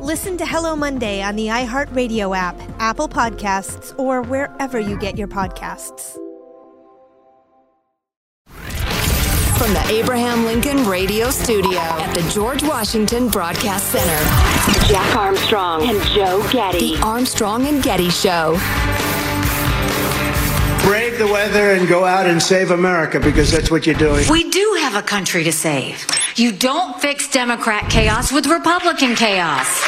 Listen to Hello Monday on the iHeartRadio app, Apple Podcasts, or wherever you get your podcasts. From the Abraham Lincoln Radio Studio at the George Washington Broadcast Center, Jack Armstrong and Joe Getty. The Armstrong and Getty Show. Brave the weather and go out and save America because that's what you're doing. We do have a country to save. You don't fix Democrat chaos with Republican chaos.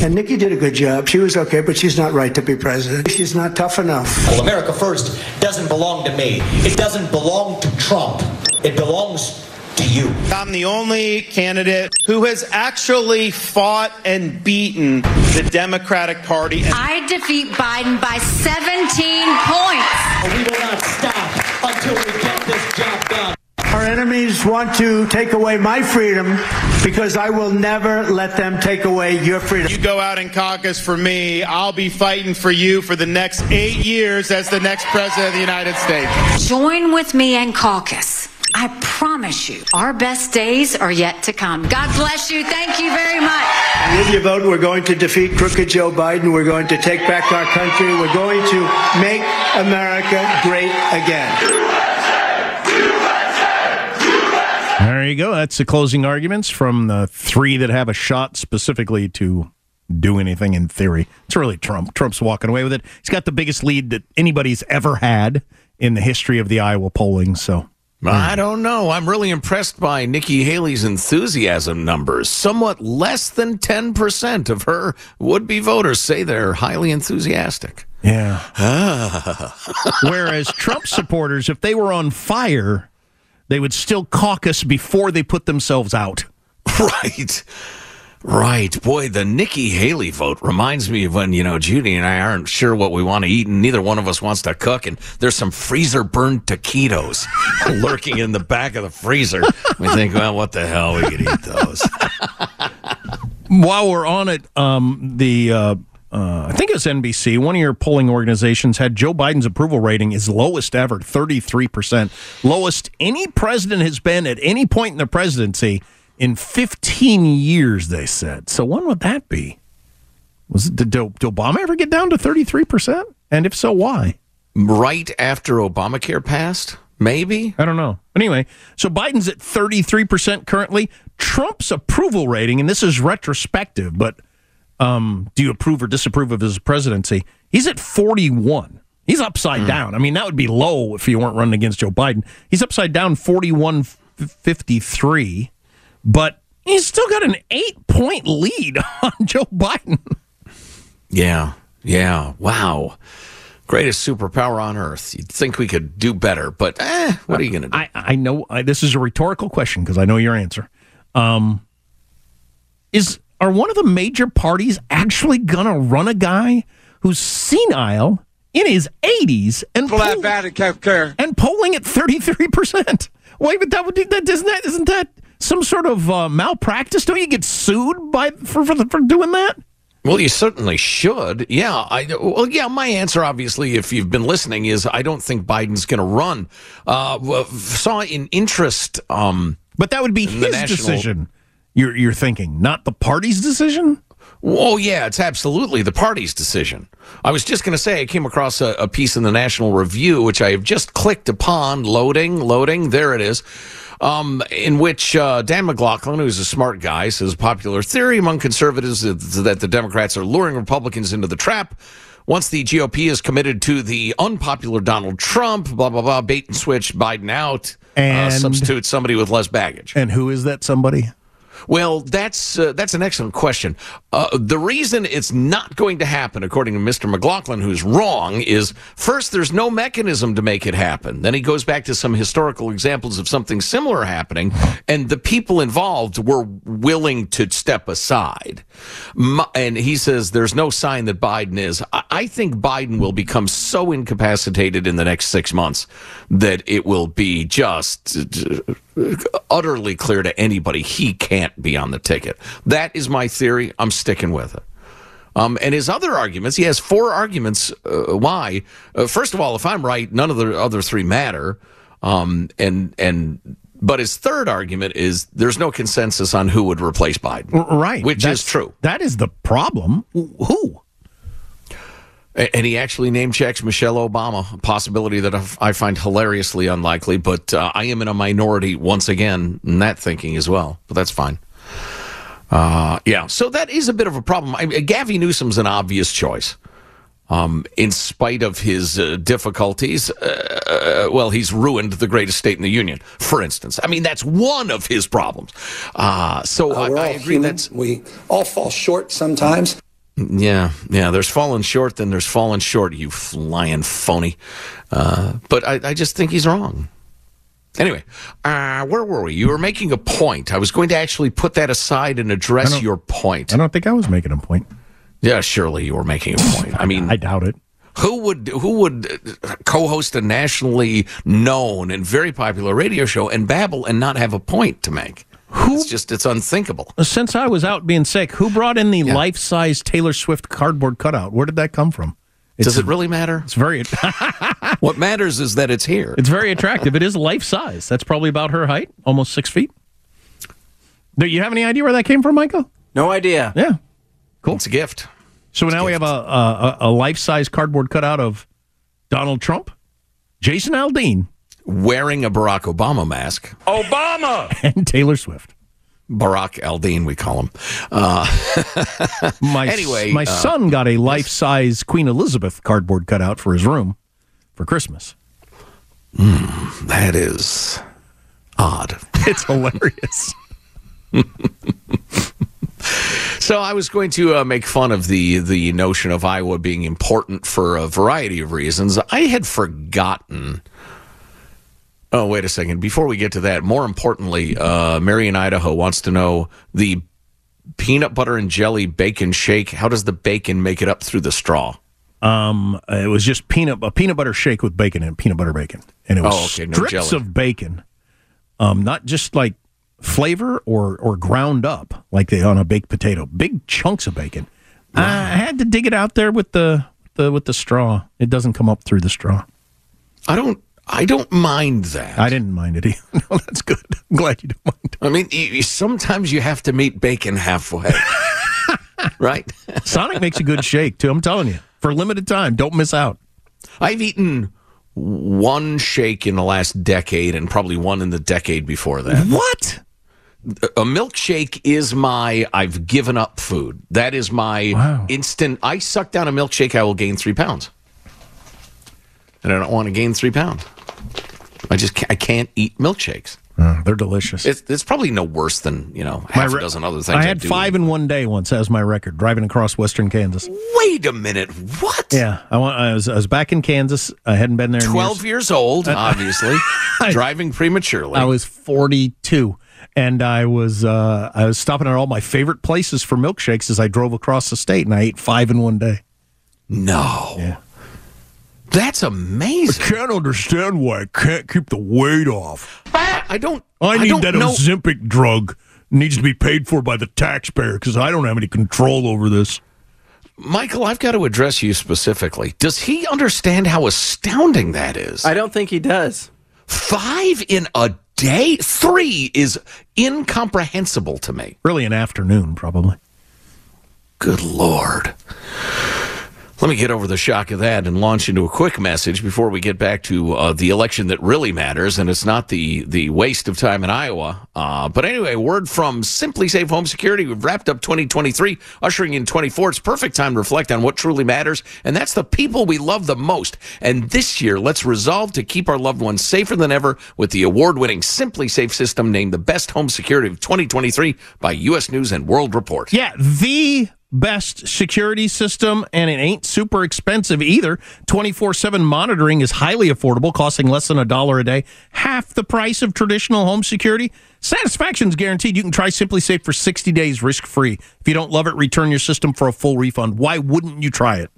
And Nikki did a good job. She was okay, but she's not right to be president. She's not tough enough. Well, America First doesn't belong to me. It doesn't belong to Trump. It belongs to you. I'm the only candidate who has actually fought and beaten the Democratic Party. I defeat Biden by 17 points. We will not stop until we get this job done. Our enemies want to take away my freedom because I will never let them take away your freedom. You go out and caucus for me, I'll be fighting for you for the next eight years as the next president of the United States. Join with me and caucus. I promise you, our best days are yet to come. God bless you. Thank you very much. With your vote, we're going to defeat crooked Joe Biden. We're going to take back our country. We're going to make America great again. There you go. That's the closing arguments from the three that have a shot specifically to do anything in theory. It's really Trump. Trump's walking away with it. He's got the biggest lead that anybody's ever had in the history of the Iowa polling. So Hmm. I don't know. I'm really impressed by Nikki Haley's enthusiasm numbers. Somewhat less than 10% of her would be voters say they're highly enthusiastic. Yeah. Ah. Whereas Trump supporters, if they were on fire, they would still caucus before they put themselves out. Right. Right. Boy, the Nikki Haley vote reminds me of when, you know, Judy and I aren't sure what we want to eat and neither one of us wants to cook. And there's some freezer burned taquitos lurking in the back of the freezer. We think, well, what the hell? We could eat those. While we're on it, um, the. Uh, uh, I think it was NBC. One of your polling organizations had Joe Biden's approval rating is lowest ever, 33%. Lowest any president has been at any point in the presidency in 15 years, they said. So when would that be? Was it, did, did Obama ever get down to 33%? And if so, why? Right after Obamacare passed? Maybe? I don't know. Anyway, so Biden's at 33% currently. Trump's approval rating, and this is retrospective, but um, do you approve or disapprove of his presidency? He's at 41. He's upside mm. down. I mean, that would be low if you weren't running against Joe Biden. He's upside down 41 53, but he's still got an eight point lead on Joe Biden. Yeah. Yeah. Wow. Greatest superpower on earth. You'd think we could do better, but eh, what are you going to do? I, I know I, this is a rhetorical question because I know your answer. Um, is are one of the major parties actually going to run a guy who's senile in his 80s and, poll- and polling at 33%? Wait, but that would that isn't that isn't that some sort of uh, malpractice? Don't you get sued by for for, for doing that? Well, you certainly should. Yeah. I, well, yeah. My answer, obviously, if you've been listening, is I don't think Biden's going to run. Uh, saw in interest. Um, but that would be his national- decision. You're you're thinking, not the party's decision. Oh, yeah, it's absolutely the party's decision. I was just going to say, I came across a, a piece in the National Review, which I have just clicked upon, loading, loading, there it is, um, in which uh, Dan McLaughlin, who's a smart guy, says popular theory among conservatives is that the Democrats are luring Republicans into the trap. Once the GOP is committed to the unpopular Donald Trump, blah, blah, blah, bait and switch Biden out, uh, substitute somebody with less baggage. And who is that somebody? Well, that's uh, that's an excellent question. Uh, the reason it's not going to happen, according to Mr. McLaughlin, who's wrong, is first there's no mechanism to make it happen. Then he goes back to some historical examples of something similar happening, and the people involved were willing to step aside. And he says there's no sign that Biden is. I, think Biden will become so incapacitated in the next six months that it will be just uh, utterly clear to anybody he can't be on the ticket. That is my theory. I'm sticking with it. Um, and his other arguments, he has four arguments uh, why. Uh, first of all, if I'm right, none of the other three matter. Um, and and but his third argument is there's no consensus on who would replace Biden. Right, which That's- is true. That is the problem. Who? And he actually name checks Michelle Obama, a possibility that I find hilariously unlikely, but uh, I am in a minority once again in that thinking as well. But that's fine. Uh, yeah, so that is a bit of a problem. I, Gavin Newsom's an obvious choice. Um, in spite of his uh, difficulties, uh, uh, well, he's ruined the greatest state in the union, for instance. I mean, that's one of his problems. Uh, so I, I agree human. that's we all fall short sometimes. Yeah, yeah. There's fallen short, then there's fallen short. You flying phony. Uh, but I, I just think he's wrong. Anyway, uh, where were we? You were making a point. I was going to actually put that aside and address your point. I don't think I was making a point. Yeah, surely you were making a point. I mean, I doubt it. who would who would co-host a nationally known and very popular radio show and babble and not have a point to make? It's just it's unthinkable. Uh, since I was out being sick, who brought in the life-size Taylor Swift cardboard cutout? Where did that come from? Does it really matter? It's very. what matters is that it's here. It's very attractive. It is life size. That's probably about her height, almost six feet. Do you have any idea where that came from, Michael? No idea. Yeah. Cool. It's a gift. So now we have a, a, a life size cardboard cutout of Donald Trump, Jason Aldean, Wearing a Barack Obama mask. Obama! and Taylor Swift. Barack Aldean, we call him. Uh, My, Anyway, my uh, son got a life size Queen Elizabeth cardboard cutout for his room for Christmas. that is odd. It's hilarious. So I was going to uh, make fun of the the notion of Iowa being important for a variety of reasons. I had forgotten. Oh, wait a second. Before we get to that, more importantly, uh, Mary in Idaho wants to know the peanut butter and jelly bacon shake. How does the bacon make it up through the straw? Um, it was just peanut a peanut butter shake with bacon and peanut butter bacon, and it was Oh, okay, no strips jelly. of bacon, um, not just like flavor or or ground up like they on a baked potato, big chunks of bacon. I had to dig it out there with the the with the straw. It doesn't come up through the straw. I don't. I don't mind that. I didn't mind it. Either. no, that's good. I'm glad you don't mind. I mean, you, sometimes you have to meet bacon halfway, right? Sonic makes a good shake too. I'm telling you, for a limited time, don't miss out. I've eaten one shake in the last decade and probably one in the decade before that. What? A milkshake is my I've given up food. That is my instant. I suck down a milkshake, I will gain three pounds, and I don't want to gain three pounds. I just can't, I can't eat milkshakes. Oh, they're delicious. It's, it's probably no worse than you know half My a dozen other things. I had do. five in one day once. as my record. Driving across western Kansas. Wait a minute, what? Yeah, I, I was I was back in Kansas. I hadn't been there. In Twelve years. years old, obviously, driving prematurely. I was 42, and I was uh, I was stopping at all my favorite places for milkshakes as I drove across the state, and I ate five in one day. No. Yeah. That's amazing. I can't understand why I can't keep the weight off. I don't. I need don't that know. Ozempic drug. Needs to be paid for by the taxpayer because I don't have any control over this. Michael, I've got to address you specifically. Does he understand how astounding that is? I don't think he does. Five in a day? Three is incomprehensible to me. Really, an afternoon, probably. Good Lord. Let me get over the shock of that and launch into a quick message before we get back to uh, the election that really matters, and it's not the the waste of time in Iowa. Uh, but anyway, word from SimpliSafe Home Security. We've wrapped up 2023, ushering in 24. It's perfect time to reflect on what truly matters, and that's the people we love the most. And this year, let's resolve to keep our loved ones safer than ever with the award-winning SimpliSafe system named the best home security of 2023 by U.S. News and World Report. Yeah, the best security system, and it ain't super expensive either. 24 7 monitoring is highly affordable, costing less than a dollar a day, half the price of traditional home security. Satisfaction's guaranteed. You can try SimpliSafe for 60 days risk free. If you don't love it, return your system for a full refund. Why wouldn't you try it?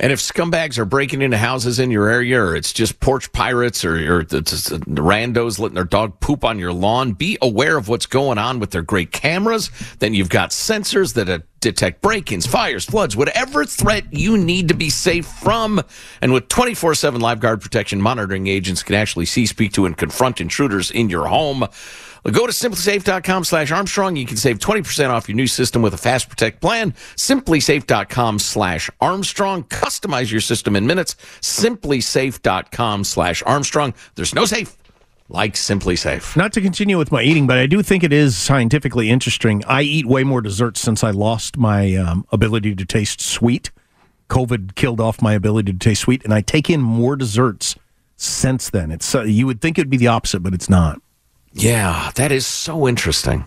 And if scumbags are breaking into houses in your area, or it's just porch pirates, or, or it's randos letting their dog poop on your lawn, be aware of what's going on with their great cameras. Then you've got sensors that uh, detect break-ins, fires, floods, whatever threat you need to be safe from. And with 24/7 live guard protection, monitoring agents can actually see, speak to, and confront intruders in your home. Go to simplisafe.com slash Armstrong. You can save 20% off your new system with a fast protect plan. Simplisafe.com slash Armstrong. Customize your system in minutes. Simplisafe.com slash Armstrong. There's no safe like SimpliSafe. Not to continue with my eating, but I do think it is scientifically interesting. I eat way more desserts since I lost my um, ability to taste sweet. COVID killed off my ability to taste sweet, and I take in more desserts since then. It's uh, you would think it'd be the opposite, but it's not. Yeah, that is so interesting.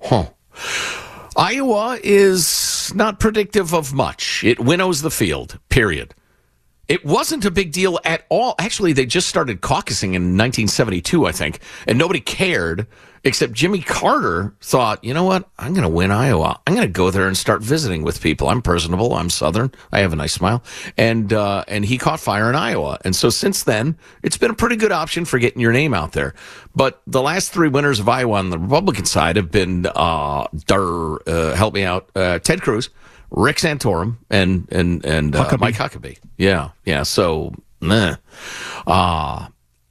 Huh. Iowa is not predictive of much. It winnows the field, period. It wasn't a big deal at all. Actually, they just started caucusing in 1972, I think, and nobody cared except Jimmy Carter thought, you know what? I'm going to win Iowa. I'm going to go there and start visiting with people. I'm personable. I'm Southern. I have a nice smile. And, uh, and he caught fire in Iowa. And so since then, it's been a pretty good option for getting your name out there. But the last three winners of Iowa on the Republican side have been, uh, Dar, uh, help me out, uh, Ted Cruz. Rick Santorum and and and uh, Huckabee. Mike Huckabee. Yeah, yeah. So, meh. Uh,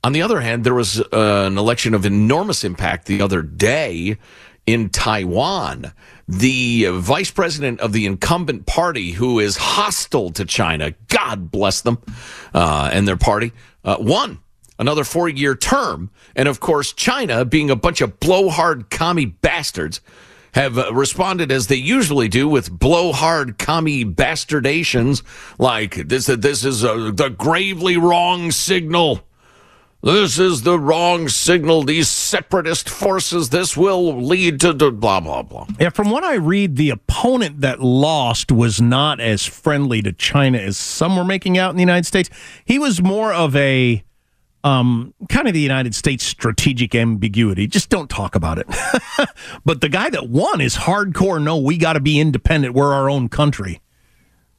on the other hand, there was uh, an election of enormous impact the other day in Taiwan. The vice president of the incumbent party, who is hostile to China, God bless them, uh, and their party, uh, won another four year term. And of course, China, being a bunch of blowhard commie bastards, have uh, responded as they usually do with blowhard commie bastardations like this this is a, the gravely wrong signal this is the wrong signal these separatist forces this will lead to, blah blah blah yeah from what i read the opponent that lost was not as friendly to china as some were making out in the united states he was more of a um, kind of the United States strategic ambiguity. Just don't talk about it. but the guy that won is hardcore. No, we got to be independent. We're our own country.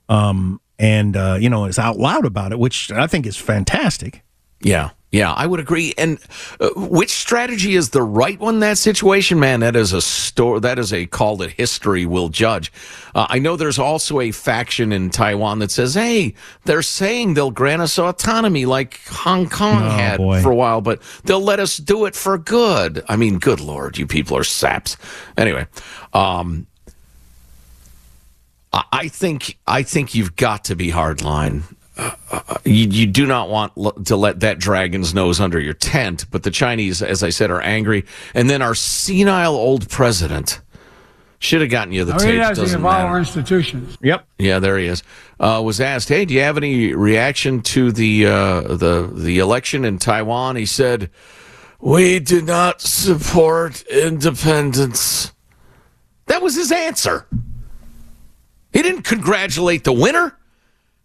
Um, and uh, you know, is out loud about it, which I think is fantastic. Yeah. Yeah, I would agree. And uh, which strategy is the right one in that situation, man? That is a store. That is a call that history will judge. Uh, I know there's also a faction in Taiwan that says, "Hey, they're saying they'll grant us autonomy like Hong Kong oh, had boy. for a while, but they'll let us do it for good." I mean, good lord, you people are saps. Anyway, um, I think I think you've got to be hardline you, you, do not want to let that dragon's nose under your tent. But the Chinese, as I said, are angry. And then our senile old president should have gotten you the tape. Doesn't matter. our institutions. Yep. Yeah, there he is. Uh, was asked, "Hey, do you have any reaction to the uh, the the election in Taiwan?" He said, "We do not support independence." That was his answer. He didn't congratulate the winner.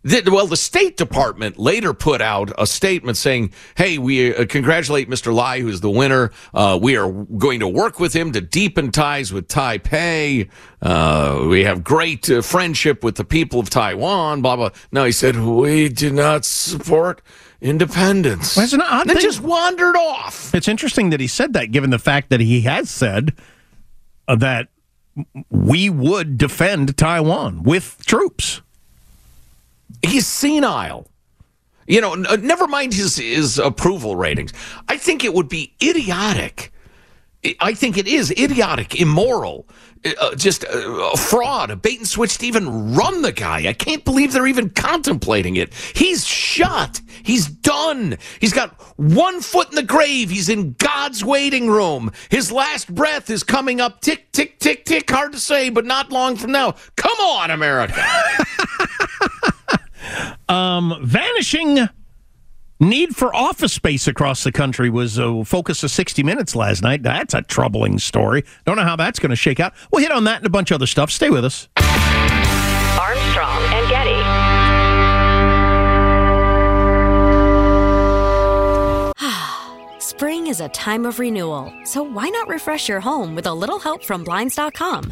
Well, the State Department later put out a statement saying, "Hey, we uh, congratulate Mr. Lai, who's the winner. Uh, we are going to work with him to deepen ties with Taipei. Uh, we have great uh, friendship with the people of Taiwan." Blah blah. No, he said, "We do not support." Independence. Well, an odd they just wandered off. It's interesting that he said that, given the fact that he has said uh, that we would defend Taiwan with troops. He's senile. You know, n- never mind his his approval ratings. I think it would be idiotic. I- think it is idiotic, immoral, uh, just uh, a fraud, a bait and switch to even run the guy. I can't believe they're even contemplating it. He's shot. He's done. He's got one foot in the grave. He's in God's waiting room. His last breath is coming up tick, tick, tick, tick. Hard to say, but not long from now. Come on, America. Um, vanishing need for office space across the country was a focus of 60 Minutes last night. That's a troubling story. Don't know how that's going to shake out. We'll hit on that and a bunch of other stuff. Stay with us. Armstrong and Getty. Spring is a time of renewal, so why not refresh your home with a little help from Blinds.com?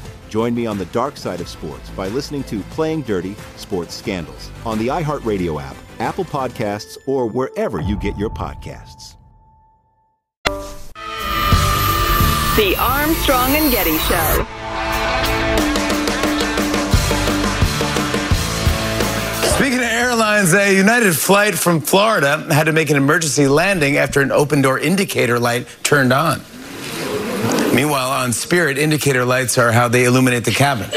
Join me on the dark side of sports by listening to Playing Dirty Sports Scandals on the iHeartRadio app, Apple Podcasts, or wherever you get your podcasts. The Armstrong and Getty Show. Speaking of airlines, a United flight from Florida had to make an emergency landing after an open door indicator light turned on. Meanwhile, on Spirit, indicator lights are how they illuminate the cabin.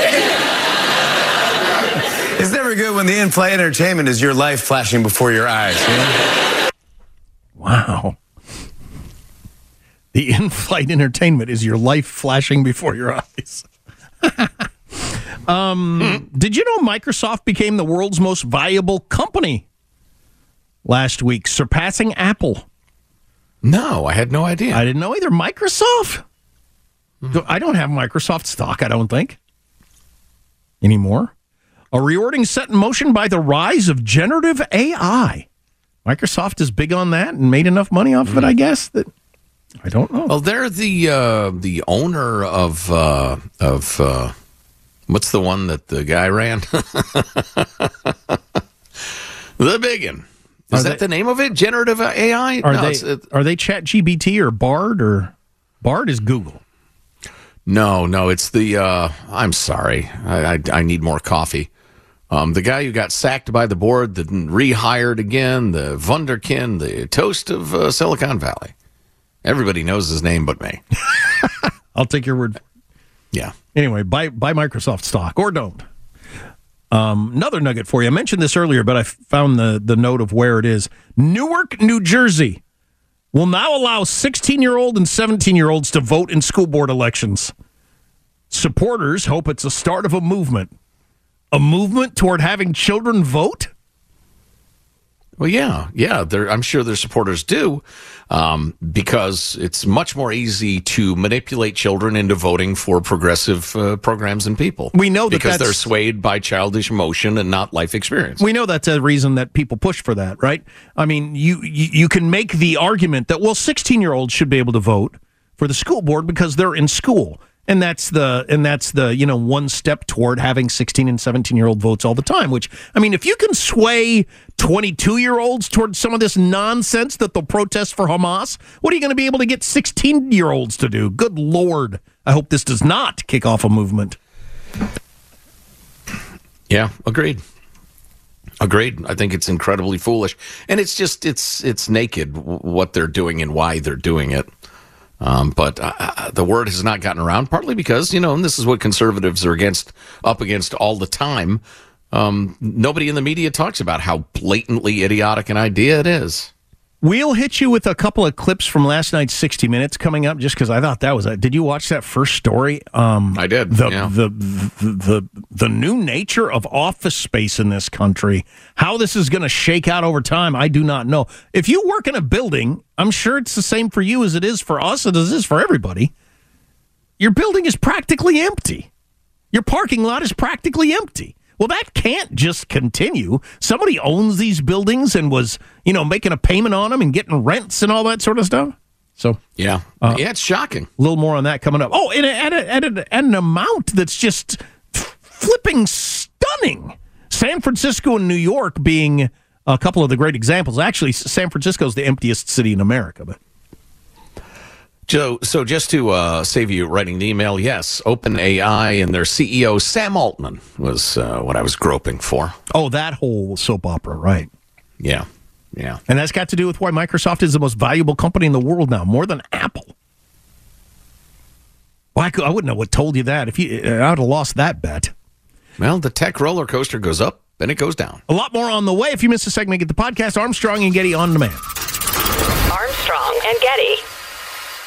it's never good when the in flight entertainment is your life flashing before your eyes. you know? Wow. The in flight entertainment is your life flashing before your eyes. um, Did you know Microsoft became the world's most valuable company last week, surpassing Apple? No, I had no idea. I didn't know either. Microsoft? I don't have Microsoft stock, I don't think, anymore. A reordering set in motion by the rise of generative AI. Microsoft is big on that and made enough money off of it, I guess, that I don't know. Well, they're the uh, the owner of uh, of uh, what's the one that the guy ran? the big one. Is Are that they- the name of it? Generative AI? Are no, they it- are they ChatGPT or Bard or Bard is Google? No, no. It's the. Uh, I'm sorry. I, I I need more coffee. Um, the guy who got sacked by the board, then rehired again, the Wunderkind, the toast of uh, Silicon Valley. Everybody knows his name but me. I'll take your word. Yeah. Anyway, buy buy Microsoft stock or don't. Um, another nugget for you. I mentioned this earlier, but I found the the note of where it is. Newark, New Jersey, will now allow 16 year old and 17 year olds to vote in school board elections. Supporters hope it's the start of a movement. A movement toward having children vote? Well, yeah, yeah. they're- I'm sure their supporters do, um, because it's much more easy to manipulate children into voting for progressive uh, programs and people. We know that because they're swayed by childish emotion and not life experience. We know that's a reason that people push for that, right? I mean, you you, you can make the argument that well, 16-year-olds should be able to vote for the school board because they're in school. And that's the and that's the, you know, one step toward having 16 and 17-year-old votes all the time, which I mean, if you can sway 22-year-olds toward some of this nonsense that they'll protest for Hamas, what are you going to be able to get 16-year-olds to do? Good lord. I hope this does not kick off a movement. Yeah, agreed. Agreed. I think it's incredibly foolish, and it's just it's it's naked what they're doing and why they're doing it. Um, but uh, uh, the word has not gotten around, partly because you know, and this is what conservatives are against, up against all the time. Um, nobody in the media talks about how blatantly idiotic an idea it is. We'll hit you with a couple of clips from last night's 60 Minutes coming up, just because I thought that was. A, did you watch that first story? Um, I did. The, yeah. the, the the the new nature of office space in this country. How this is going to shake out over time, I do not know. If you work in a building, I'm sure it's the same for you as it is for us, as it is for everybody. Your building is practically empty. Your parking lot is practically empty. Well, that can't just continue. Somebody owns these buildings and was, you know, making a payment on them and getting rents and all that sort of stuff. So, yeah, uh, yeah, it's shocking. A little more on that coming up. Oh, and at, a, at, a, at an amount that's just flipping stunning. San Francisco and New York being a couple of the great examples. Actually, San Francisco is the emptiest city in America, but. Joe, so just to uh, save you writing the email, yes, OpenAI and their CEO Sam Altman was uh, what I was groping for. Oh, that whole soap opera, right? Yeah, yeah, and that's got to do with why Microsoft is the most valuable company in the world now, more than Apple. Well, I, could, I wouldn't have told you that if you I would have lost that bet. Well, the tech roller coaster goes up and it goes down. A lot more on the way. If you missed a segment, get the podcast Armstrong and Getty on demand. Armstrong and Getty.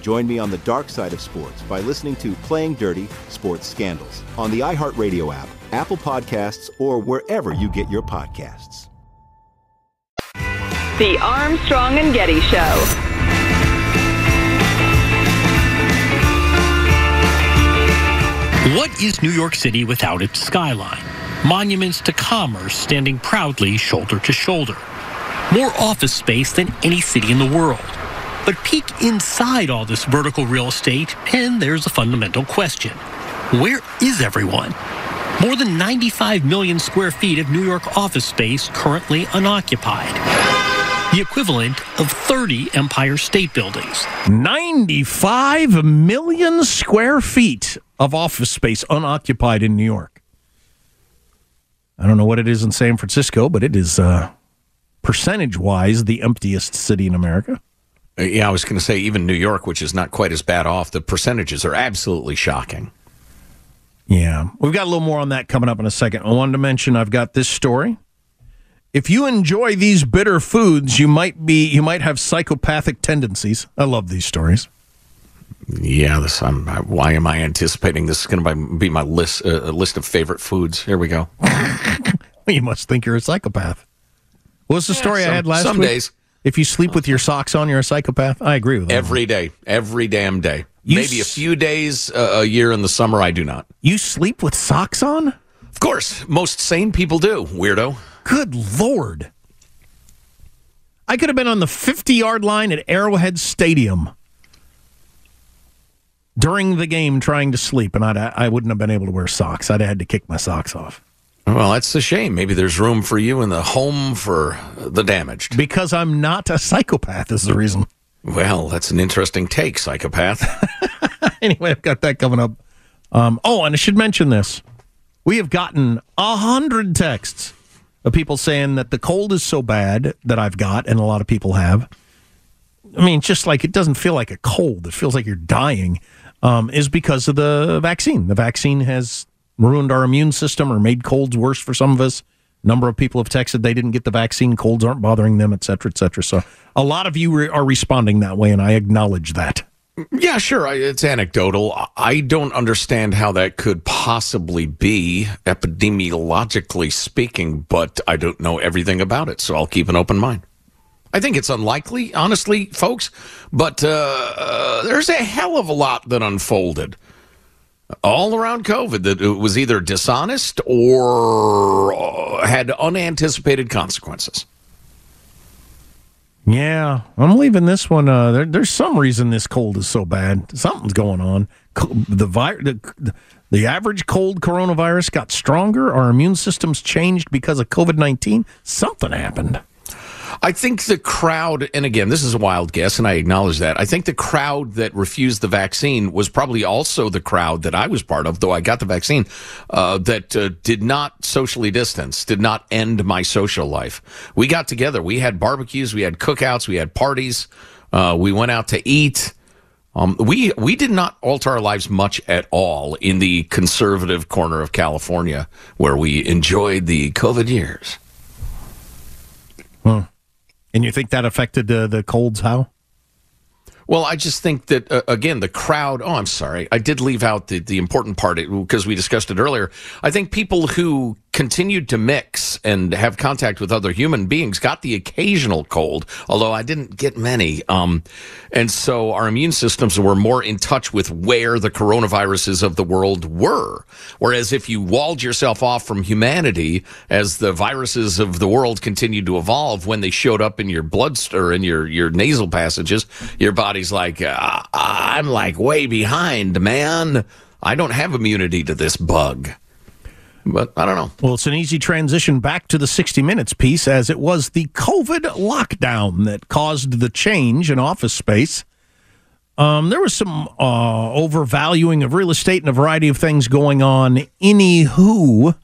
Join me on the dark side of sports by listening to Playing Dirty Sports Scandals on the iHeartRadio app, Apple Podcasts, or wherever you get your podcasts. The Armstrong and Getty Show. What is New York City without its skyline? Monuments to commerce standing proudly shoulder to shoulder. More office space than any city in the world. But peek inside all this vertical real estate, and there's a fundamental question Where is everyone? More than 95 million square feet of New York office space currently unoccupied. The equivalent of 30 Empire State Buildings. 95 million square feet of office space unoccupied in New York. I don't know what it is in San Francisco, but it is uh, percentage wise the emptiest city in America. Uh, Yeah, I was going to say even New York, which is not quite as bad off, the percentages are absolutely shocking. Yeah, we've got a little more on that coming up in a second. I wanted to mention I've got this story. If you enjoy these bitter foods, you might be you might have psychopathic tendencies. I love these stories. Yeah, this. I'm, why am I anticipating this is going to be my list uh, list of favorite foods? Here we go. you must think you're a psychopath. What's the Yeah, story some- I had last some week? Some days. If you sleep with your socks on, you're a psychopath. I agree with that. Every day, every damn day. You Maybe a few days uh, a year in the summer. I do not. You sleep with socks on? Of course, most sane people do. Weirdo. Good lord. I could have been on the 50 yard line at Arrowhead Stadium during the game trying to sleep, and I'd, I wouldn't have been able to wear socks. I'd have had to kick my socks off. Well, that's a shame. Maybe there's room for you in the home for the damaged. Because I'm not a psychopath, is the reason. Well, that's an interesting take, psychopath. anyway, I've got that coming up. Um, oh, and I should mention this. We have gotten a hundred texts of people saying that the cold is so bad that I've got, and a lot of people have. I mean, just like it doesn't feel like a cold, it feels like you're dying, um, is because of the vaccine. The vaccine has ruined our immune system or made colds worse for some of us. Number of people have texted they didn't get the vaccine, colds aren't bothering them, et cetera, et cetera. So a lot of you re- are responding that way, and I acknowledge that. Yeah, sure. It's anecdotal. I- I don't understand how that could possibly be, epidemiologically speaking, but I don't know everything about it, so I'll keep an open mind. I think it's unlikely, honestly, folks, but uh, uh, there's a hell of a lot that unfolded all around COVID that it was either dishonest or uh, had unanticipated consequences. Yeah, I'm leaving this one. Uh, there, there's some reason this cold is so bad. Something's going on. The, vi- the, the average cold coronavirus got stronger. Our immune systems changed because of COVID 19. Something happened. I think the crowd, and again, this is a wild guess, and I acknowledge that. I think the crowd that refused the vaccine was probably also the crowd that I was part of, though I got the vaccine, uh, that uh, did not socially distance, did not end my social life. We got together. We had barbecues, we had cookouts, we had parties, uh, we went out to eat. Um, we we did not alter our lives much at all in the conservative corner of California, where we enjoyed the COVID years. Huh. And you think that affected uh, the colds how? Well, I just think that uh, again the crowd. Oh, I'm sorry, I did leave out the the important part because we discussed it earlier. I think people who continued to mix and have contact with other human beings got the occasional cold, although I didn't get many. Um, and so our immune systems were more in touch with where the coronaviruses of the world were. Whereas if you walled yourself off from humanity as the viruses of the world continued to evolve, when they showed up in your blood or in your your nasal passages, your body's like, uh, I'm like way behind, man. I don't have immunity to this bug. But I don't know. Well, it's an easy transition back to the 60 Minutes piece, as it was the COVID lockdown that caused the change in office space. Um, there was some uh, overvaluing of real estate and a variety of things going on. Anywho,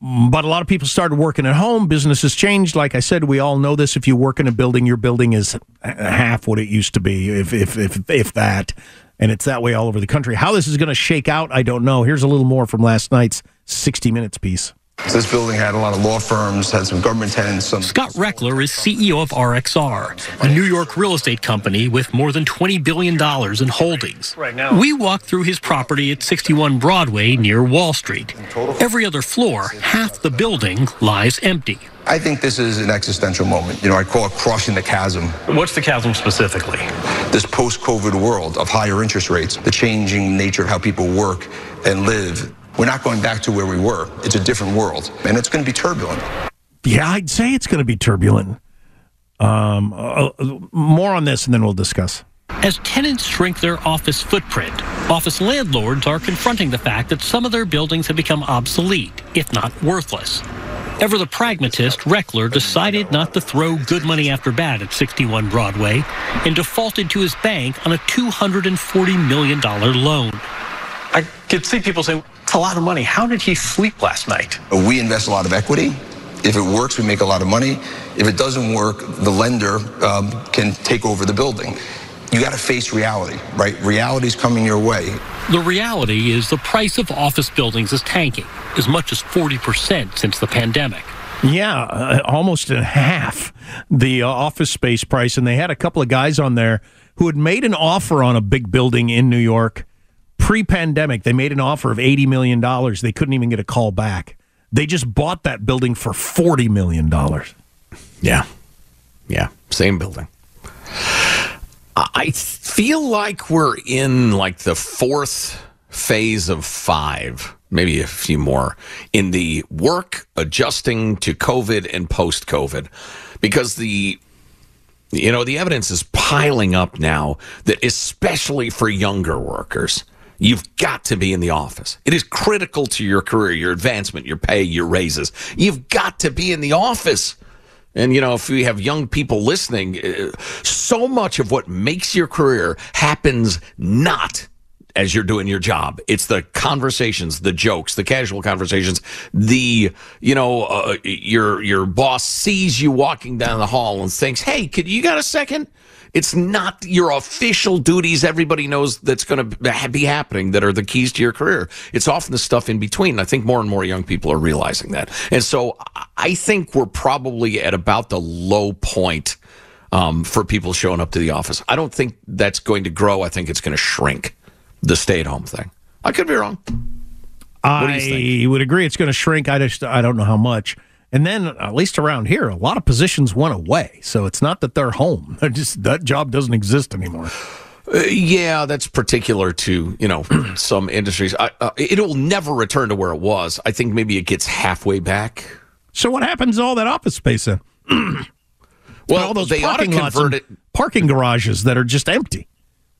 but a lot of people started working at home. Businesses changed. Like I said, we all know this. If you work in a building, your building is half what it used to be, if if if, if that. And it's that way all over the country. How this is going to shake out, I don't know. Here's a little more from last night's 60 Minutes piece. This building had a lot of law firms, had some government tenants. Some Scott Rechler is CEO of RXR, a New York real estate company with more than $20 billion in holdings. Right now. We walked through his property at 61 Broadway near Wall Street. Every other floor, half the building lies empty. I think this is an existential moment. You know, I call it crossing the chasm. What's the chasm specifically? This post COVID world of higher interest rates, the changing nature of how people work and live. We're not going back to where we were. It's a different world, and it's going to be turbulent. Yeah, I'd say it's going to be turbulent. Um, uh, more on this, and then we'll discuss. As tenants shrink their office footprint, office landlords are confronting the fact that some of their buildings have become obsolete, if not worthless. Ever the pragmatist, Rechler decided not to throw good money after bad at 61 Broadway and defaulted to his bank on a $240 million loan. I could see people saying, it's a lot of money. How did he sleep last night? We invest a lot of equity. If it works, we make a lot of money. If it doesn't work, the lender um, can take over the building. You got to face reality, right? Reality's coming your way. The reality is the price of office buildings is tanking, as much as 40% since the pandemic. Yeah, uh, almost in half the uh, office space price. And they had a couple of guys on there who had made an offer on a big building in New York pre pandemic. They made an offer of $80 million. They couldn't even get a call back. They just bought that building for $40 million. Yeah. Yeah. Same building. I feel like we're in like the fourth phase of five, maybe a few more, in the work adjusting to COVID and post COVID. Because the you know, the evidence is piling up now that especially for younger workers, You've got to be in the office. It is critical to your career, your advancement, your pay, your raises. You've got to be in the office. And, you know, if we have young people listening, uh, so much of what makes your career happens not as you're doing your job. It's the conversations, the jokes, the casual conversations. The you know uh, your your boss sees you walking down the hall and thinks, "Hey, could you got a second? It's not your official duties. Everybody knows that's going to be happening that are the keys to your career. It's often the stuff in between. I think more and more young people are realizing that. And so I think we're probably at about the low point um, for people showing up to the office. I don't think that's going to grow. I think it's going to shrink the stay at home thing. I could be wrong. I would agree it's going to shrink. I just I don't know how much. And then, at least around here, a lot of positions went away. So it's not that they're home; they're just that job doesn't exist anymore. Uh, yeah, that's particular to you know some industries. I, uh, it will never return to where it was. I think maybe it gets halfway back. So what happens to all that office space then? well, all those they ought to parking convert it. parking garages that are just empty.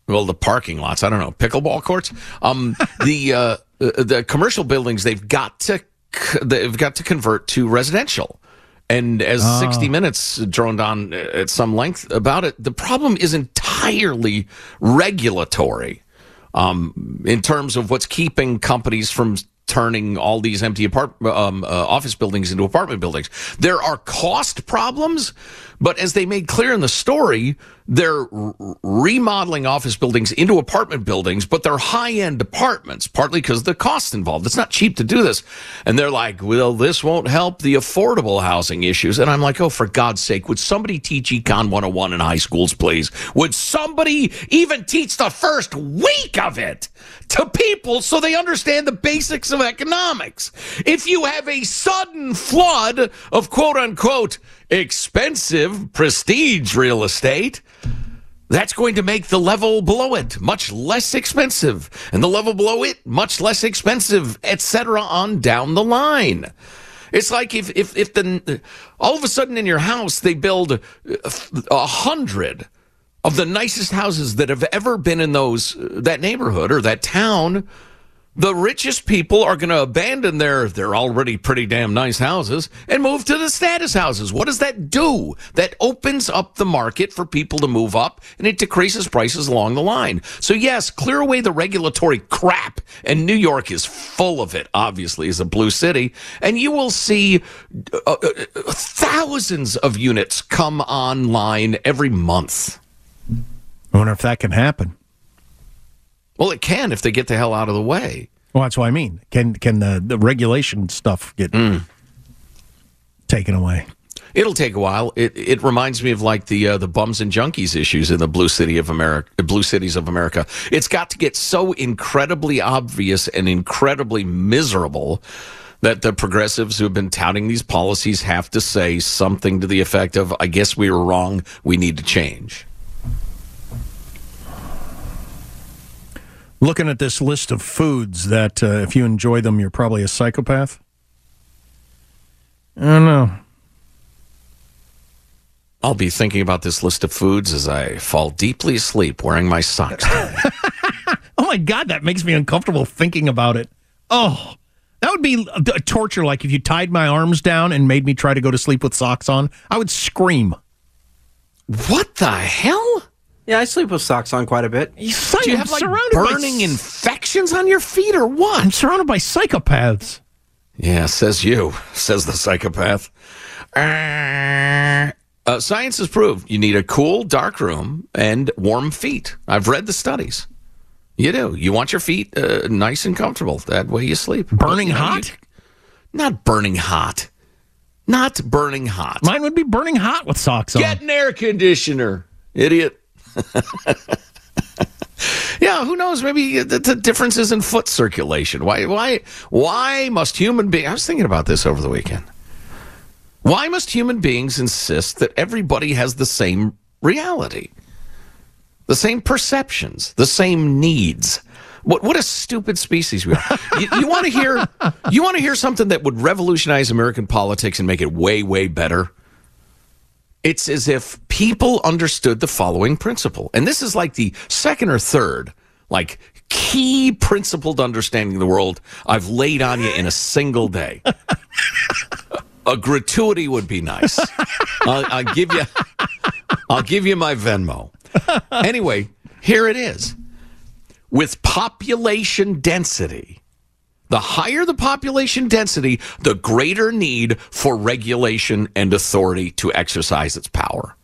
Well, the parking lots. I don't know pickleball courts. Um, the uh, the commercial buildings. They've got to they've got to convert to residential. And as Ah. 60 Minutes droned on at some length about it, the problem is entirely regulatory um, in terms of what's keeping companies from turning all these empty apart, um, uh, office buildings into apartment buildings. There are cost problems, but as they made clear in the story, they're remodeling office buildings into apartment buildings, but they're high end apartments, partly because the cost involved. It's not cheap to do this. And they're like, well, this won't help the affordable housing issues. And I'm like, oh, for God's sake, would somebody teach Econ 101 in high schools, please? Would somebody even teach the first week of it to people so they understand the basics of economics? If you have a sudden flood of quote unquote expensive prestige real estate, that's going to make the level below it much less expensive. And the level below it much less expensive etc on down the line. It's like if if if the all of a sudden in your house they build a hundred of the nicest houses that have ever been in those that neighborhood or that town the richest people are going to abandon their their already pretty damn nice houses and move to the status houses. What does that do? That opens up the market for people to move up and it decreases prices along the line. So yes, clear away the regulatory crap and New York is full of it obviously as a blue city and you will see uh, uh, thousands of units come online every month. I wonder if that can happen. Well, it can if they get the hell out of the way. Well, that's what I mean. Can can the, the regulation stuff get Mm. taken away? It'll take a while. It it reminds me of like the uh, the bums and junkies issues in the blue city of America, blue cities of America. It's got to get so incredibly obvious and incredibly miserable that the progressives who have been touting these policies have to say something to the effect of, "I guess we were wrong. We need to change." Looking at this list of foods that, uh, if you enjoy them, you're probably a psychopath. I don't know. I'll be thinking about this list of foods as I fall deeply asleep wearing my socks. Oh my God, that makes me uncomfortable thinking about it. Oh, that would be torture. Like if you tied my arms down and made me try to go to sleep with socks on, I would scream. What the hell? Yeah, I sleep with socks on quite a bit. Do you have like burning infections on your feet or what? I'm surrounded by psychopaths. Yeah, says you, says the psychopath. Uh, science has proved you need a cool, dark room and warm feet. I've read the studies. You do. You want your feet uh, nice and comfortable. That way you sleep. Burning You know, hot? you- not burning hot. Not burning hot. Mine would be burning hot with socks on. Get an air conditioner, idiot. yeah, who knows? Maybe the, the differences in foot circulation. Why? Why? Why must human beings? I was thinking about this over the weekend. Why must human beings insist that everybody has the same reality, the same perceptions, the same needs? What what a stupid species we are. you, you want to hear you want to hear something that would revolutionize American politics and make it way way better? It's as if people understood the following principle. And this is like the second or third, like key principled understanding of the world I've laid on you in a single day. a gratuity would be nice. I'll, I'll give you I'll give you my Venmo. Anyway, here it is. With population density, the higher the population density, the greater need for regulation and authority to exercise its power.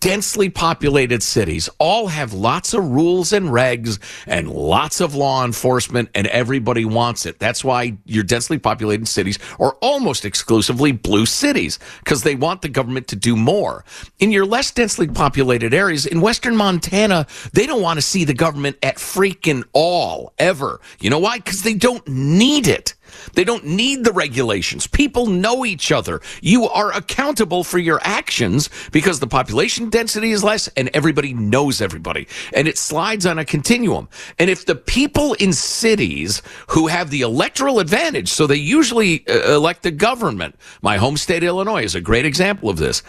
Densely populated cities all have lots of rules and regs and lots of law enforcement, and everybody wants it. That's why your densely populated cities are almost exclusively blue cities because they want the government to do more. In your less densely populated areas, in western Montana, they don't want to see the government at freaking all ever. You know why? Because they don't need it. They don't need the regulations. People know each other. You are accountable for your actions because the population density is less and everybody knows everybody. And it slides on a continuum. And if the people in cities who have the electoral advantage, so they usually uh, elect the government, my home state, Illinois, is a great example of this.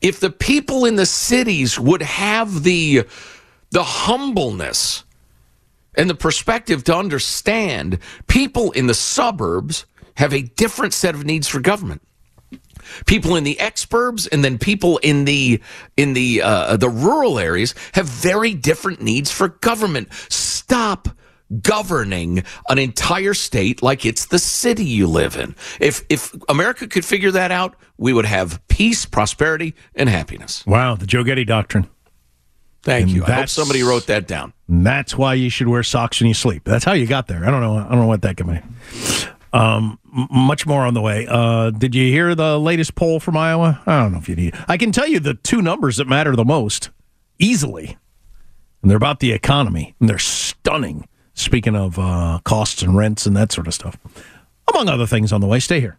If the people in the cities would have the, the humbleness, and the perspective to understand people in the suburbs have a different set of needs for government. People in the exurbs and then people in the in the uh, the rural areas have very different needs for government. Stop governing an entire state like it's the city you live in. If if america could figure that out we would have peace prosperity and happiness. Wow the joe getty doctrine Thank And you. I hope somebody wrote that down. That's why you should wear socks when you sleep. That's how you got there. I don't know. I don't know what that could mean. Um, much more on the way. Uh, did you hear the latest poll from Iowa? I don't know if you need. I can tell you the two numbers that matter the most easily, and they're about the economy, and they're stunning. Speaking of uh, costs and rents and that sort of stuff, among other things on the way. Stay here.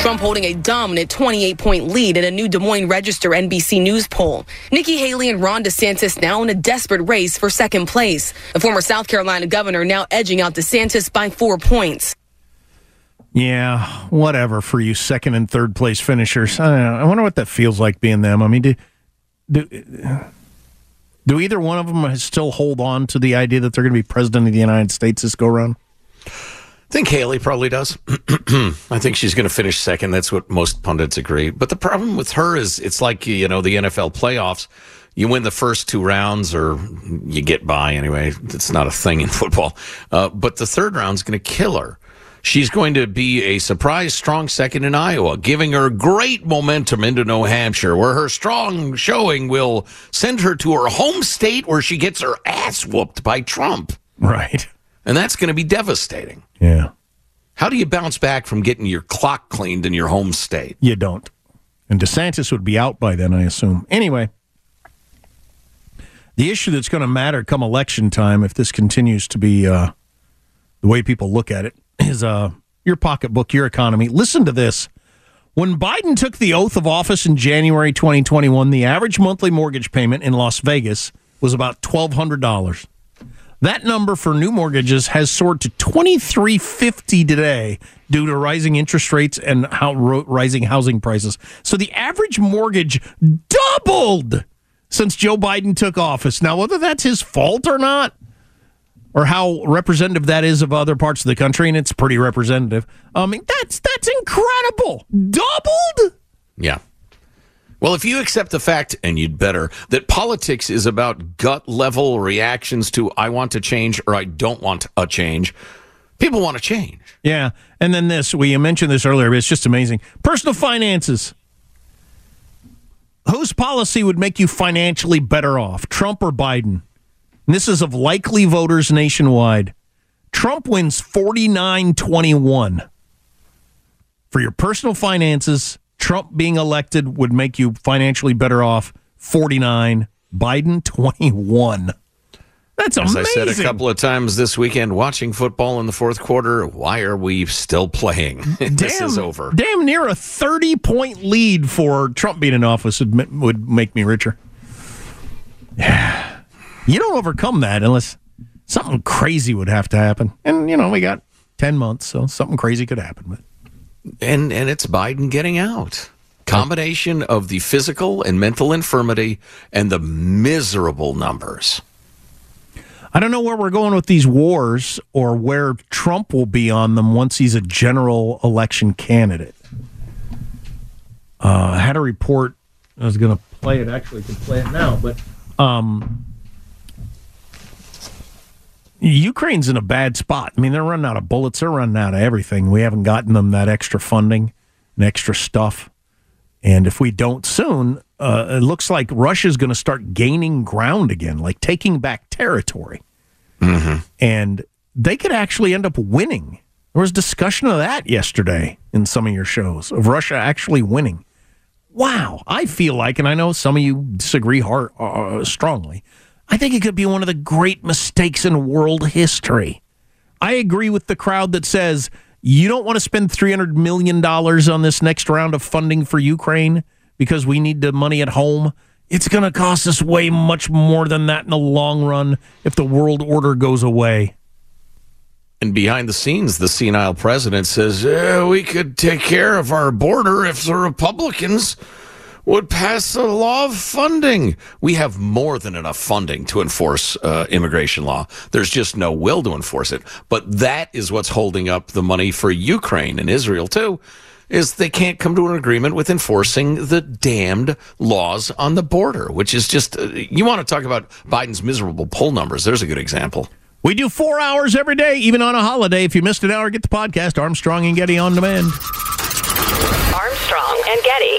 Trump holding a dominant 28 point lead in a new Des Moines Register NBC News poll. Nikki Haley and Ron DeSantis now in a desperate race for second place. The former South Carolina governor now edging out DeSantis by four points. Yeah, whatever for you second and third place finishers. I. I wonder what that feels like being them. I mean, do, do do either one of them still hold on to the idea that they're going to be president of the United States this go round? I think Haley probably does. I think she's going to finish second. That's what most pundits agree. But the problem with her is it's like, you know, the NFL playoffs. You win the first two rounds or you get by anyway. It's not a thing in football. Uh, but the third round's going to kill her. She's going to be a surprise strong second in Iowa, giving her great momentum into New Hampshire, where her strong showing will send her to her home state where she gets her ass whooped by Trump. Right. And that's going to be devastating. Yeah. How do you bounce back from getting your clock cleaned in your home state? You don't. And DeSantis would be out by then, I assume. Anyway, the issue that's going to matter come election time, if this continues to be uh, the way people look at it, is uh, your pocketbook, your economy. Listen to this. When Biden took the oath of office in January 2021, the average monthly mortgage payment in Las Vegas was about $1,200. That number for new mortgages has soared to 2350 today due to rising interest rates and how rising housing prices. So the average mortgage doubled since Joe Biden took office. Now whether that's his fault or not or how representative that is of other parts of the country and it's pretty representative. I mean that's that's incredible. Doubled? Yeah. Well, if you accept the fact, and you'd better, that politics is about gut level reactions to I want to change or I don't want a change, people want to change. Yeah. And then this, we mentioned this earlier, but it's just amazing. Personal finances. Whose policy would make you financially better off, Trump or Biden? And this is of likely voters nationwide. Trump wins 49 21. For your personal finances, Trump being elected would make you financially better off 49 Biden 21. That's As amazing. I said a couple of times this weekend, watching football in the fourth quarter, why are we still playing? this is over. Damn near a 30 point lead for Trump being in office would, would make me richer. Yeah. You don't overcome that unless something crazy would have to happen. And, you know, we got 10 months, so something crazy could happen. But And and it's Biden getting out. Combination of the physical and mental infirmity and the miserable numbers. I don't know where we're going with these wars or where Trump will be on them once he's a general election candidate. Uh, I had a report. I was going to play it. Actually, I could play it now, but um, Ukraine's in a bad spot. I mean, they're running out of bullets. They're running out of everything. We haven't gotten them that extra funding and extra stuff. And if we don't soon, uh, it looks like Russia's going to start gaining ground again, like taking back territory. And they could actually end up winning. There was discussion of that yesterday in some of your shows of Russia actually winning. Wow, I feel like, and I know some of you disagree hard, uh, strongly. I think it could be one of the great mistakes in world history. I agree with the crowd that says you don't want to spend $300 million on this next round of funding for Ukraine because we need the money at home. It's going to cost us way much more than that in the long run if the world order goes away. And behind the scenes, the senile president says, "Eh, we could take care of our border if the Republicans would pass a law of funding. We have more than enough funding to enforce uh, immigration law. There's just no will to enforce it. But that is what's holding up the money for Ukraine and Israel, too. Is they can't come to an agreement with enforcing the damned laws on the border, which is just, uh, you want to talk about Biden's miserable poll numbers. There's a good example. We do four hours every day, even on a holiday. If you missed an hour, get the podcast Armstrong and Getty on demand. Armstrong and Getty.